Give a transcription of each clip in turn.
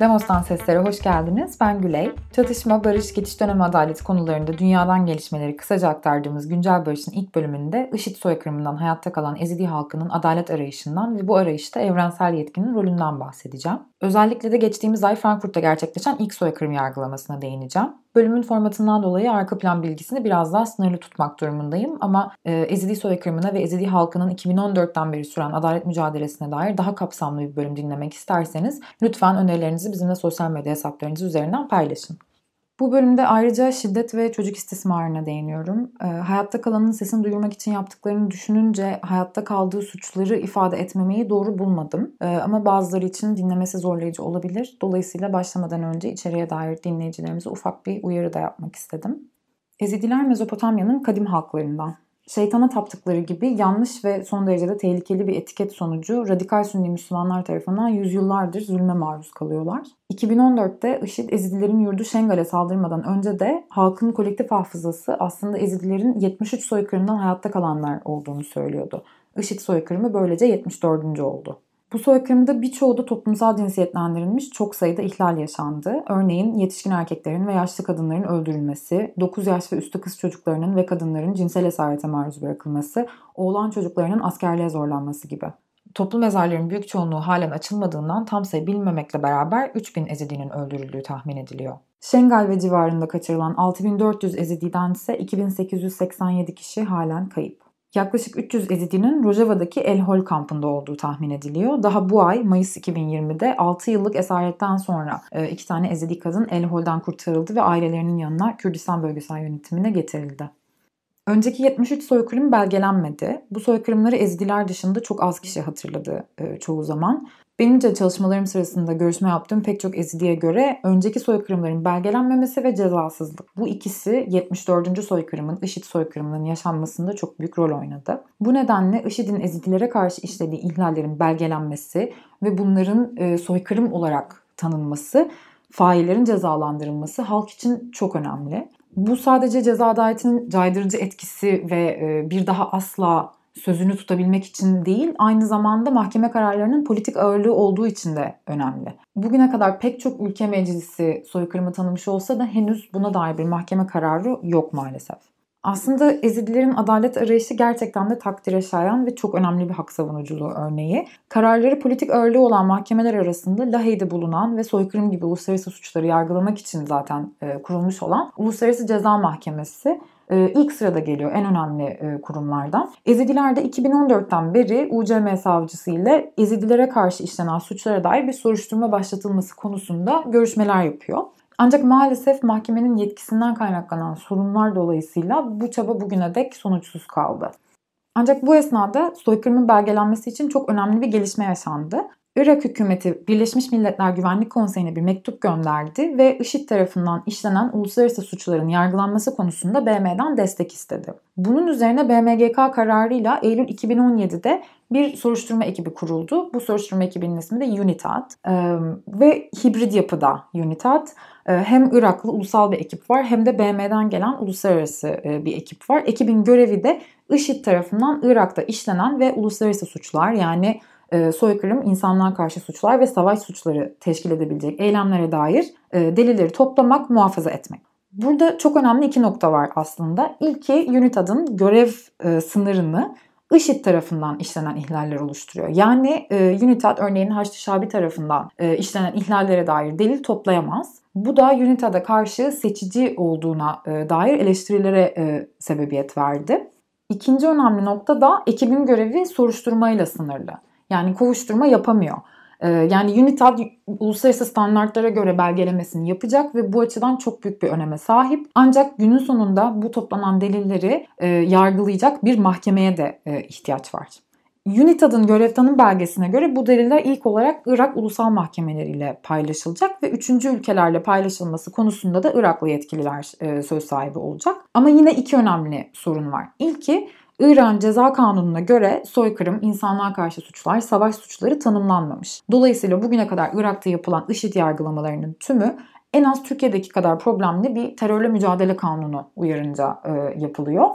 Demos'tan seslere hoş geldiniz. Ben Güley. Çatışma, barış, geçiş dönemi adaleti konularında dünyadan gelişmeleri kısaca aktardığımız Güncel Barış'ın ilk bölümünde IŞİD soykırımından hayatta kalan Ezidi halkının adalet arayışından ve bu arayışta evrensel yetkinin rolünden bahsedeceğim. Özellikle de geçtiğimiz ay Frankfurt'ta gerçekleşen ilk soykırım yargılamasına değineceğim. Bölümün formatından dolayı arka plan bilgisini biraz daha sınırlı tutmak durumundayım ama e, Ezidi soykırımına ve Ezidi halkının 2014'ten beri süren adalet mücadelesine dair daha kapsamlı bir bölüm dinlemek isterseniz lütfen önerilerinizi bizimle sosyal medya hesaplarınız üzerinden paylaşın. Bu bölümde ayrıca şiddet ve çocuk istismarına değiniyorum. E, hayatta kalanın sesini duyurmak için yaptıklarını düşününce hayatta kaldığı suçları ifade etmemeyi doğru bulmadım. E, ama bazıları için dinlemesi zorlayıcı olabilir. Dolayısıyla başlamadan önce içeriye dair dinleyicilerimize ufak bir uyarı da yapmak istedim. Ezidiler Mezopotamya'nın kadim halklarından şeytana taptıkları gibi yanlış ve son derece de tehlikeli bir etiket sonucu radikal Sünni Müslümanlar tarafından yüzyıllardır zulme maruz kalıyorlar. 2014'te IŞİD Ezidilerin yurdu Şengal'e saldırmadan önce de halkın kolektif hafızası aslında Ezidilerin 73 soykırımdan hayatta kalanlar olduğunu söylüyordu. IŞİD soykırımı böylece 74. oldu. Bu soykırımda birçoğu da toplumsal cinsiyetlendirilmiş çok sayıda ihlal yaşandı. Örneğin yetişkin erkeklerin ve yaşlı kadınların öldürülmesi, 9 yaş ve üstü kız çocuklarının ve kadınların cinsel esarete maruz bırakılması, oğlan çocuklarının askerliğe zorlanması gibi. Toplu mezarların büyük çoğunluğu halen açılmadığından tam sayı bilinmemekle beraber 3000 Ezidi'nin öldürüldüğü tahmin ediliyor. Şengal ve civarında kaçırılan 6400 Ezidi'den ise 2887 kişi halen kayıp. Yaklaşık 300 Ezidi'nin Rojava'daki El Hol kampında olduğu tahmin ediliyor. Daha bu ay Mayıs 2020'de 6 yıllık esaretten sonra e, iki tane Ezidi kadın El Hol'dan kurtarıldı ve ailelerinin yanına Kürdistan bölgesel yönetimine getirildi. Önceki 73 soykırım belgelenmedi. Bu soykırımları Ezidiler dışında çok az kişi hatırladı e, çoğu zaman. Benimce çalışmalarım sırasında görüşme yaptığım pek çok Ezidi'ye göre önceki soykırımların belgelenmemesi ve cezasızlık. Bu ikisi 74. soykırımın, IŞİD soykırımının yaşanmasında çok büyük rol oynadı. Bu nedenle IŞİD'in Ezidilere karşı işlediği ihlallerin belgelenmesi ve bunların e, soykırım olarak tanınması, faillerin cezalandırılması halk için çok önemli. Bu sadece ceza adaletinin caydırıcı etkisi ve e, bir daha asla sözünü tutabilmek için değil, aynı zamanda mahkeme kararlarının politik ağırlığı olduğu için de önemli. Bugüne kadar pek çok ülke meclisi soykırımı tanımış olsa da henüz buna dair bir mahkeme kararı yok maalesef. Aslında Ezidilerin adalet arayışı gerçekten de takdire şayan ve çok önemli bir hak savunuculuğu örneği. Kararları politik ağırlığı olan mahkemeler arasında Lahey'de bulunan ve soykırım gibi uluslararası suçları yargılamak için zaten e, kurulmuş olan Uluslararası Ceza Mahkemesi ilk sırada geliyor en önemli e, kurumlardan. Ezidiler de 2014'ten beri UCM savcısı ile Ezidilere karşı işlenen suçlara dair bir soruşturma başlatılması konusunda görüşmeler yapıyor. Ancak maalesef mahkemenin yetkisinden kaynaklanan sorunlar dolayısıyla bu çaba bugüne dek sonuçsuz kaldı. Ancak bu esnada soykırımın belgelenmesi için çok önemli bir gelişme yaşandı. Irak hükümeti Birleşmiş Milletler Güvenlik Konseyi'ne bir mektup gönderdi ve IŞİD tarafından işlenen uluslararası suçların yargılanması konusunda BM'den destek istedi. Bunun üzerine BMGK kararıyla Eylül 2017'de bir soruşturma ekibi kuruldu. Bu soruşturma ekibinin ismi de UNITAD ee, ve hibrit yapıda UNITAD. Ee, hem Iraklı ulusal bir ekip var hem de BM'den gelen uluslararası e, bir ekip var. Ekibin görevi de IŞİD tarafından Irak'ta işlenen ve uluslararası suçlar yani e, soykırım, insanlığa karşı suçlar ve savaş suçları teşkil edebilecek eylemlere dair e, delilleri toplamak, muhafaza etmek. Burada çok önemli iki nokta var aslında. İlki UNITAD'ın görev e, sınırını IŞİD tarafından işlenen ihlaller oluşturuyor. Yani e, UNITAD örneğin Haçlı Şabi tarafından e, işlenen ihlallere dair delil toplayamaz. Bu da UNITAD'a karşı seçici olduğuna dair eleştirilere sebebiyet verdi. İkinci önemli nokta da ekibin görevi soruşturmayla sınırlı. Yani kovuşturma yapamıyor. Ee, yani UNITAD uluslararası standartlara göre belgelemesini yapacak ve bu açıdan çok büyük bir öneme sahip. Ancak günün sonunda bu toplanan delilleri e, yargılayacak bir mahkemeye de e, ihtiyaç var. UNITAD'ın görev tanım belgesine göre bu deliller ilk olarak Irak ulusal mahkemeleriyle paylaşılacak ve üçüncü ülkelerle paylaşılması konusunda da Iraklı yetkililer e, söz sahibi olacak. Ama yine iki önemli sorun var. İlki İran Ceza Kanunu'na göre soykırım, insanlığa karşı suçlar, savaş suçları tanımlanmamış. Dolayısıyla bugüne kadar Irak'ta yapılan IŞİD yargılamalarının tümü en az Türkiye'deki kadar problemli bir terörle mücadele kanunu uyarınca e, yapılıyor.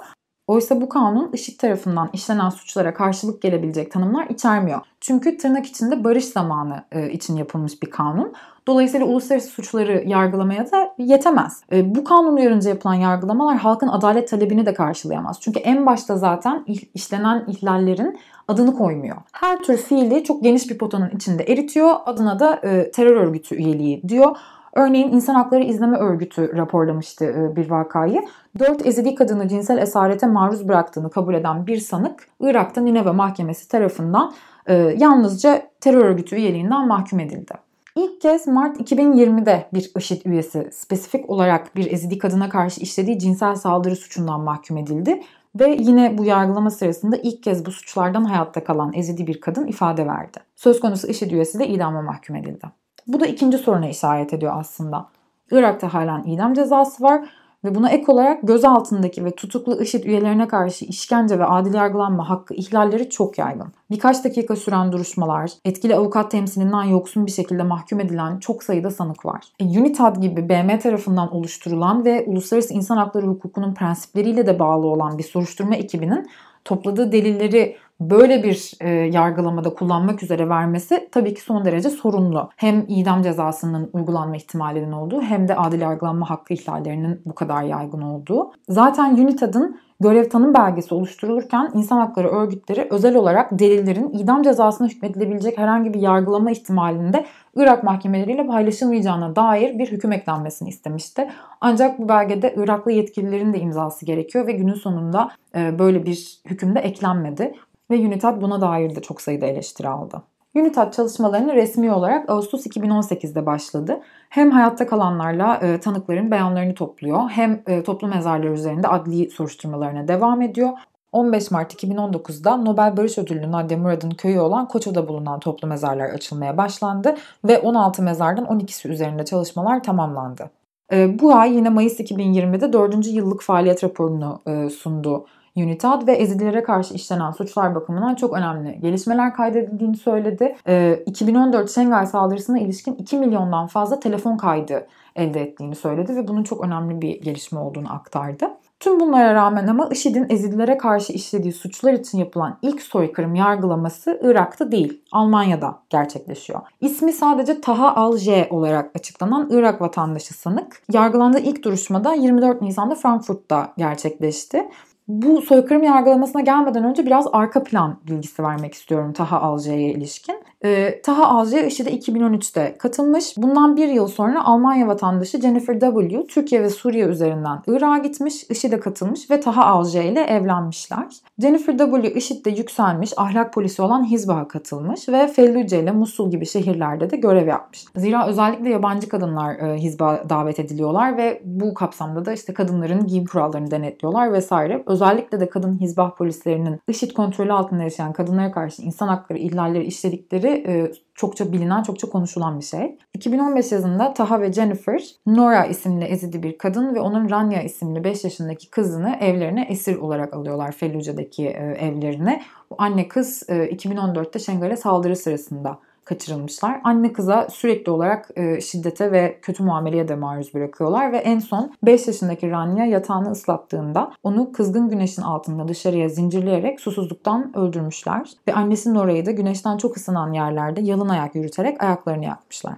Oysa bu kanun IŞİD tarafından işlenen suçlara karşılık gelebilecek tanımlar içermiyor. Çünkü tırnak içinde barış zamanı e, için yapılmış bir kanun. Dolayısıyla uluslararası suçları yargılamaya da yetemez. E, bu kanun uyarınca yapılan yargılamalar halkın adalet talebini de karşılayamaz. Çünkü en başta zaten işlenen ihlallerin adını koymuyor. Her tür fiili çok geniş bir potanın içinde eritiyor. Adına da e, terör örgütü üyeliği diyor. Örneğin İnsan Hakları İzleme Örgütü raporlamıştı e, bir vakayı. Dört Ezidi kadını cinsel esarete maruz bıraktığını kabul eden bir sanık Irak'ta Nineve Mahkemesi tarafından e, yalnızca terör örgütü üyeliğinden mahkum edildi. İlk kez Mart 2020'de bir IŞİD üyesi spesifik olarak bir Ezidi kadına karşı işlediği cinsel saldırı suçundan mahkum edildi. Ve yine bu yargılama sırasında ilk kez bu suçlardan hayatta kalan Ezidi bir kadın ifade verdi. Söz konusu IŞİD üyesi de idama mahkum edildi. Bu da ikinci soruna işaret ediyor aslında. Irak'ta halen idam cezası var ve buna ek olarak gözaltındaki ve tutuklu IŞİD üyelerine karşı işkence ve adil yargılanma hakkı ihlalleri çok yaygın. Birkaç dakika süren duruşmalar, etkili avukat temsilinden yoksun bir şekilde mahkum edilen çok sayıda sanık var. E, UNITAD gibi BM tarafından oluşturulan ve uluslararası insan hakları hukukunun prensipleriyle de bağlı olan bir soruşturma ekibinin topladığı delilleri böyle bir e, yargılamada kullanmak üzere vermesi tabii ki son derece sorunlu. Hem idam cezasının uygulanma ihtimalinin olduğu hem de adil yargılanma hakkı ihlallerinin bu kadar yaygın olduğu. Zaten UNITAD'ın görev tanım belgesi oluşturulurken insan hakları örgütleri özel olarak delillerin idam cezasına hükmedilebilecek herhangi bir yargılama ihtimalinde Irak mahkemeleriyle paylaşılmayacağına dair bir hüküm eklenmesini istemişti. Ancak bu belgede Iraklı yetkililerin de imzası gerekiyor ve günün sonunda e, böyle bir hüküm de eklenmedi ve UNITAD buna dair de çok sayıda eleştiri aldı. UNITAD çalışmalarını resmi olarak Ağustos 2018'de başladı. Hem hayatta kalanlarla e, tanıkların beyanlarını topluyor hem e, toplu mezarlar üzerinde adli soruşturmalarına devam ediyor. 15 Mart 2019'da Nobel Barış Ödüllü Nadia Murad'ın köyü olan Koço'da bulunan toplu mezarlar açılmaya başlandı ve 16 mezardan 12'si üzerinde çalışmalar tamamlandı. E, bu ay yine Mayıs 2020'de 4. yıllık faaliyet raporunu e, sundu UNITAD ve ezililere karşı işlenen suçlar bakımından çok önemli gelişmeler kaydedildiğini söyledi. E, ee, 2014 Şengay saldırısına ilişkin 2 milyondan fazla telefon kaydı elde ettiğini söyledi ve bunun çok önemli bir gelişme olduğunu aktardı. Tüm bunlara rağmen ama IŞİD'in Ezidilere karşı işlediği suçlar için yapılan ilk soykırım yargılaması Irak'ta değil, Almanya'da gerçekleşiyor. İsmi sadece Taha Al-J olarak açıklanan Irak vatandaşı sanık, yargılandığı ilk duruşmada 24 Nisan'da Frankfurt'ta gerçekleşti bu soykırım yargılamasına gelmeden önce biraz arka plan bilgisi vermek istiyorum Taha Alcay'a ilişkin. E, Taha Alcay IŞİD'e 2013'te katılmış. Bundan bir yıl sonra Almanya vatandaşı Jennifer W. Türkiye ve Suriye üzerinden Irak'a gitmiş, IŞİD'e katılmış ve Taha Alcay ile evlenmişler. Jennifer W. IŞİD'de yükselmiş, ahlak polisi olan Hizbah'a katılmış ve Felluce ile Musul gibi şehirlerde de görev yapmış. Zira özellikle yabancı kadınlar e, Hizbah'a davet ediliyorlar ve bu kapsamda da işte kadınların giyim kurallarını denetliyorlar vesaire. Özellikle de kadın Hizbah polislerinin IŞİD kontrolü altında yaşayan kadınlara karşı insan hakları ihlalleri işledikleri e, çokça bilinen, çokça konuşulan bir şey. 2015 yazında Taha ve Jennifer, Nora isimli ezidi bir kadın ve onun Rania isimli 5 yaşındaki kızını evlerine esir olarak alıyorlar Felluce'deki e, evlerine. Bu anne kız e, 2014'te Şengal'e saldırı sırasında kaçırılmışlar. Anne kıza sürekli olarak e, şiddete ve kötü muameleye de maruz bırakıyorlar ve en son 5 yaşındaki Rania yatağını ıslattığında onu kızgın güneşin altında dışarıya zincirleyerek susuzluktan öldürmüşler ve annesinin orayı da güneşten çok ısınan yerlerde yalın ayak yürüterek ayaklarını yakmışlar.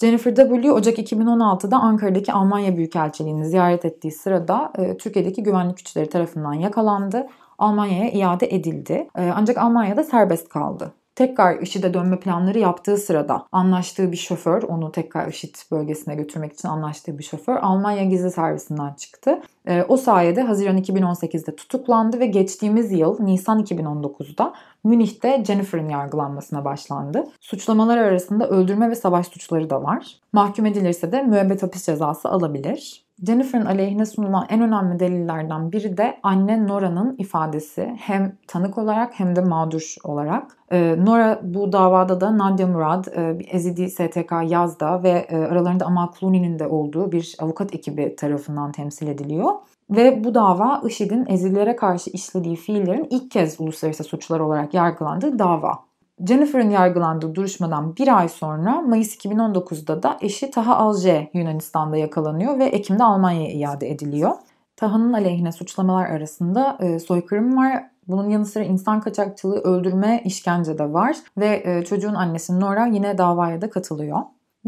Jennifer W. Ocak 2016'da Ankara'daki Almanya Büyükelçiliğini ziyaret ettiği sırada e, Türkiye'deki güvenlik güçleri tarafından yakalandı. Almanya'ya iade edildi. E, ancak Almanya'da serbest kaldı tekrar IŞİD'e dönme planları yaptığı sırada anlaştığı bir şoför, onu tekrar IŞİD bölgesine götürmek için anlaştığı bir şoför Almanya gizli servisinden çıktı. E, o sayede Haziran 2018'de tutuklandı ve geçtiğimiz yıl Nisan 2019'da Münih'te Jennifer'ın yargılanmasına başlandı. Suçlamalar arasında öldürme ve savaş suçları da var. Mahkum edilirse de müebbet hapis cezası alabilir. Jennifer'ın aleyhine sunulan en önemli delillerden biri de anne Nora'nın ifadesi hem tanık olarak hem de mağdur olarak. Ee, Nora bu davada da Nadia Murad, e, Ezidi STK Yazda ve e, aralarında Amal Clooney'nin de olduğu bir avukat ekibi tarafından temsil ediliyor. Ve bu dava IŞİD'in Ezililere karşı işlediği fiillerin ilk kez uluslararası suçlar olarak yargılandığı dava. Jennifer'ın yargılandığı duruşmadan bir ay sonra Mayıs 2019'da da eşi Taha Alce Yunanistan'da yakalanıyor ve Ekim'de Almanya'ya iade ediliyor. Taha'nın aleyhine suçlamalar arasında e, soykırım var. Bunun yanı sıra insan kaçakçılığı, öldürme, işkence de var ve e, çocuğun annesi Nora yine davaya da katılıyor.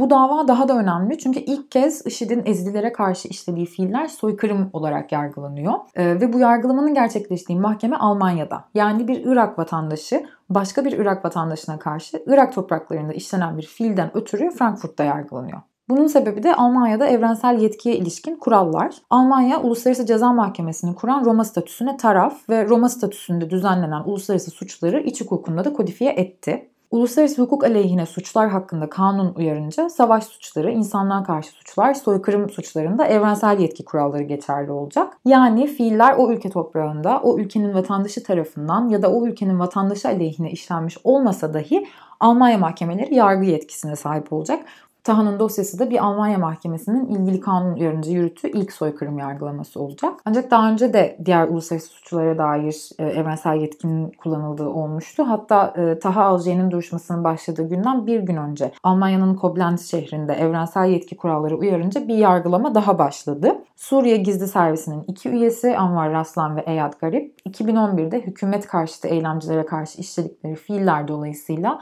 Bu dava daha da önemli çünkü ilk kez IŞİD'in Ezidilere karşı işlediği fiiller soykırım olarak yargılanıyor. Ee, ve bu yargılamanın gerçekleştiği mahkeme Almanya'da. Yani bir Irak vatandaşı başka bir Irak vatandaşına karşı Irak topraklarında işlenen bir fiilden ötürü Frankfurt'ta yargılanıyor. Bunun sebebi de Almanya'da evrensel yetkiye ilişkin kurallar. Almanya Uluslararası Ceza Mahkemesi'ni kuran Roma statüsüne taraf ve Roma statüsünde düzenlenen uluslararası suçları iç hukukunda da kodifiye etti. Uluslararası hukuk aleyhine suçlar hakkında kanun uyarınca savaş suçları, insanlığa karşı suçlar, soykırım suçlarında evrensel yetki kuralları geçerli olacak. Yani fiiller o ülke toprağında, o ülkenin vatandaşı tarafından ya da o ülkenin vatandaşı aleyhine işlenmiş olmasa dahi Almanya mahkemeleri yargı yetkisine sahip olacak. Taha'nın dosyası da bir Almanya mahkemesinin ilgili kanun uyarınca yürüttüğü ilk soykırım yargılaması olacak. Ancak daha önce de diğer uluslararası suçlara dair e, evrensel yetkinin kullanıldığı olmuştu. Hatta e, Taha Alcay'ın duruşmasının başladığı günden bir gün önce Almanya'nın Koblenz şehrinde evrensel yetki kuralları uyarınca bir yargılama daha başladı. Suriye Gizli Servisi'nin iki üyesi Anvar Raslan ve Eyad Garip 2011'de hükümet karşıtı eylemcilere karşı işledikleri fiiller dolayısıyla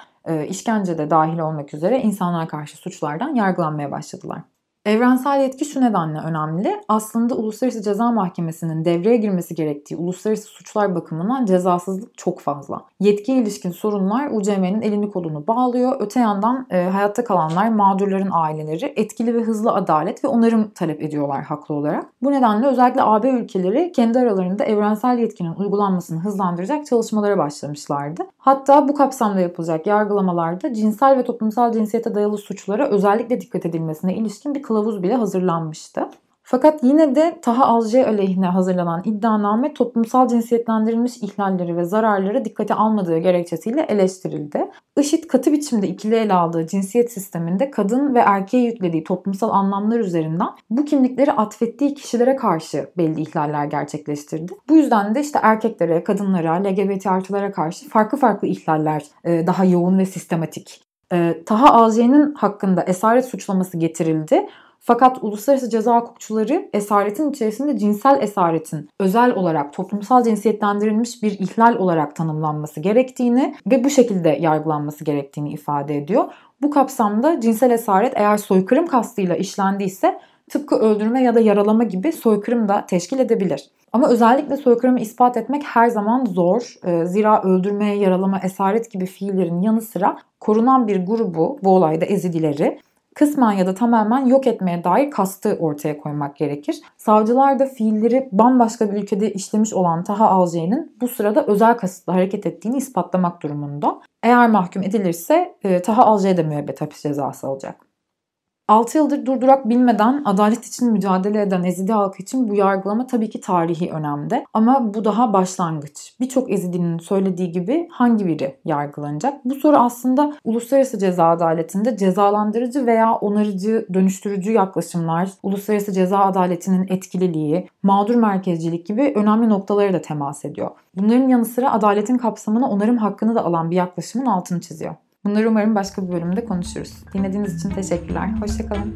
işkence de dahil olmak üzere insanlara karşı suçlardan yargılanmaya başladılar. Evrensel yetki şu nedenle önemli. Aslında Uluslararası Ceza Mahkemesi'nin devreye girmesi gerektiği uluslararası suçlar bakımından cezasızlık çok fazla. Yetkiye ilişkin sorunlar UCM'nin elini kolunu bağlıyor. Öte yandan e, hayatta kalanlar, mağdurların aileleri etkili ve hızlı adalet ve onarım talep ediyorlar haklı olarak. Bu nedenle özellikle AB ülkeleri kendi aralarında evrensel yetkinin uygulanmasını hızlandıracak çalışmalara başlamışlardı. Hatta bu kapsamda yapılacak yargılamalarda cinsel ve toplumsal cinsiyete dayalı suçlara özellikle dikkat edilmesine ilişkin bir kılavuz bile hazırlanmıştı. Fakat yine de Taha Alcay aleyhine hazırlanan iddianame toplumsal cinsiyetlendirilmiş ihlalleri ve zararları dikkate almadığı gerekçesiyle eleştirildi. IŞİD katı biçimde ikili ele aldığı cinsiyet sisteminde kadın ve erkeğe yüklediği toplumsal anlamlar üzerinden bu kimlikleri atfettiği kişilere karşı belli ihlaller gerçekleştirdi. Bu yüzden de işte erkeklere, kadınlara, LGBT artılara karşı farklı farklı ihlaller daha yoğun ve sistematik e, Taha Alcay'ın hakkında esaret suçlaması getirildi. Fakat uluslararası ceza hukukçuları esaretin içerisinde cinsel esaretin özel olarak toplumsal cinsiyetlendirilmiş bir ihlal olarak tanımlanması gerektiğini ve bu şekilde yargılanması gerektiğini ifade ediyor. Bu kapsamda cinsel esaret eğer soykırım kastıyla işlendiyse tıpkı öldürme ya da yaralama gibi soykırım da teşkil edebilir. Ama özellikle soykırımı ispat etmek her zaman zor. Ee, zira öldürme, yaralama, esaret gibi fiillerin yanı sıra korunan bir grubu, bu olayda Ezidileri, kısmen ya da tamamen yok etmeye dair kastı ortaya koymak gerekir. Savcılar da fiilleri bambaşka bir ülkede işlemiş olan Taha Alcay'ın bu sırada özel kasıtla hareket ettiğini ispatlamak durumunda. Eğer mahkum edilirse e, Taha Alcay da müebbet hapis cezası alacak. 6 yıldır durdurak bilmeden adalet için mücadele eden Ezidi halkı için bu yargılama tabii ki tarihi önemde. Ama bu daha başlangıç. Birçok Ezidi'nin söylediği gibi hangi biri yargılanacak? Bu soru aslında uluslararası ceza adaletinde cezalandırıcı veya onarıcı, dönüştürücü yaklaşımlar, uluslararası ceza adaletinin etkililiği, mağdur merkezcilik gibi önemli noktaları da temas ediyor. Bunların yanı sıra adaletin kapsamına onarım hakkını da alan bir yaklaşımın altını çiziyor. Bunları umarım başka bir bölümde konuşuruz. Dinlediğiniz için teşekkürler. Hoşçakalın.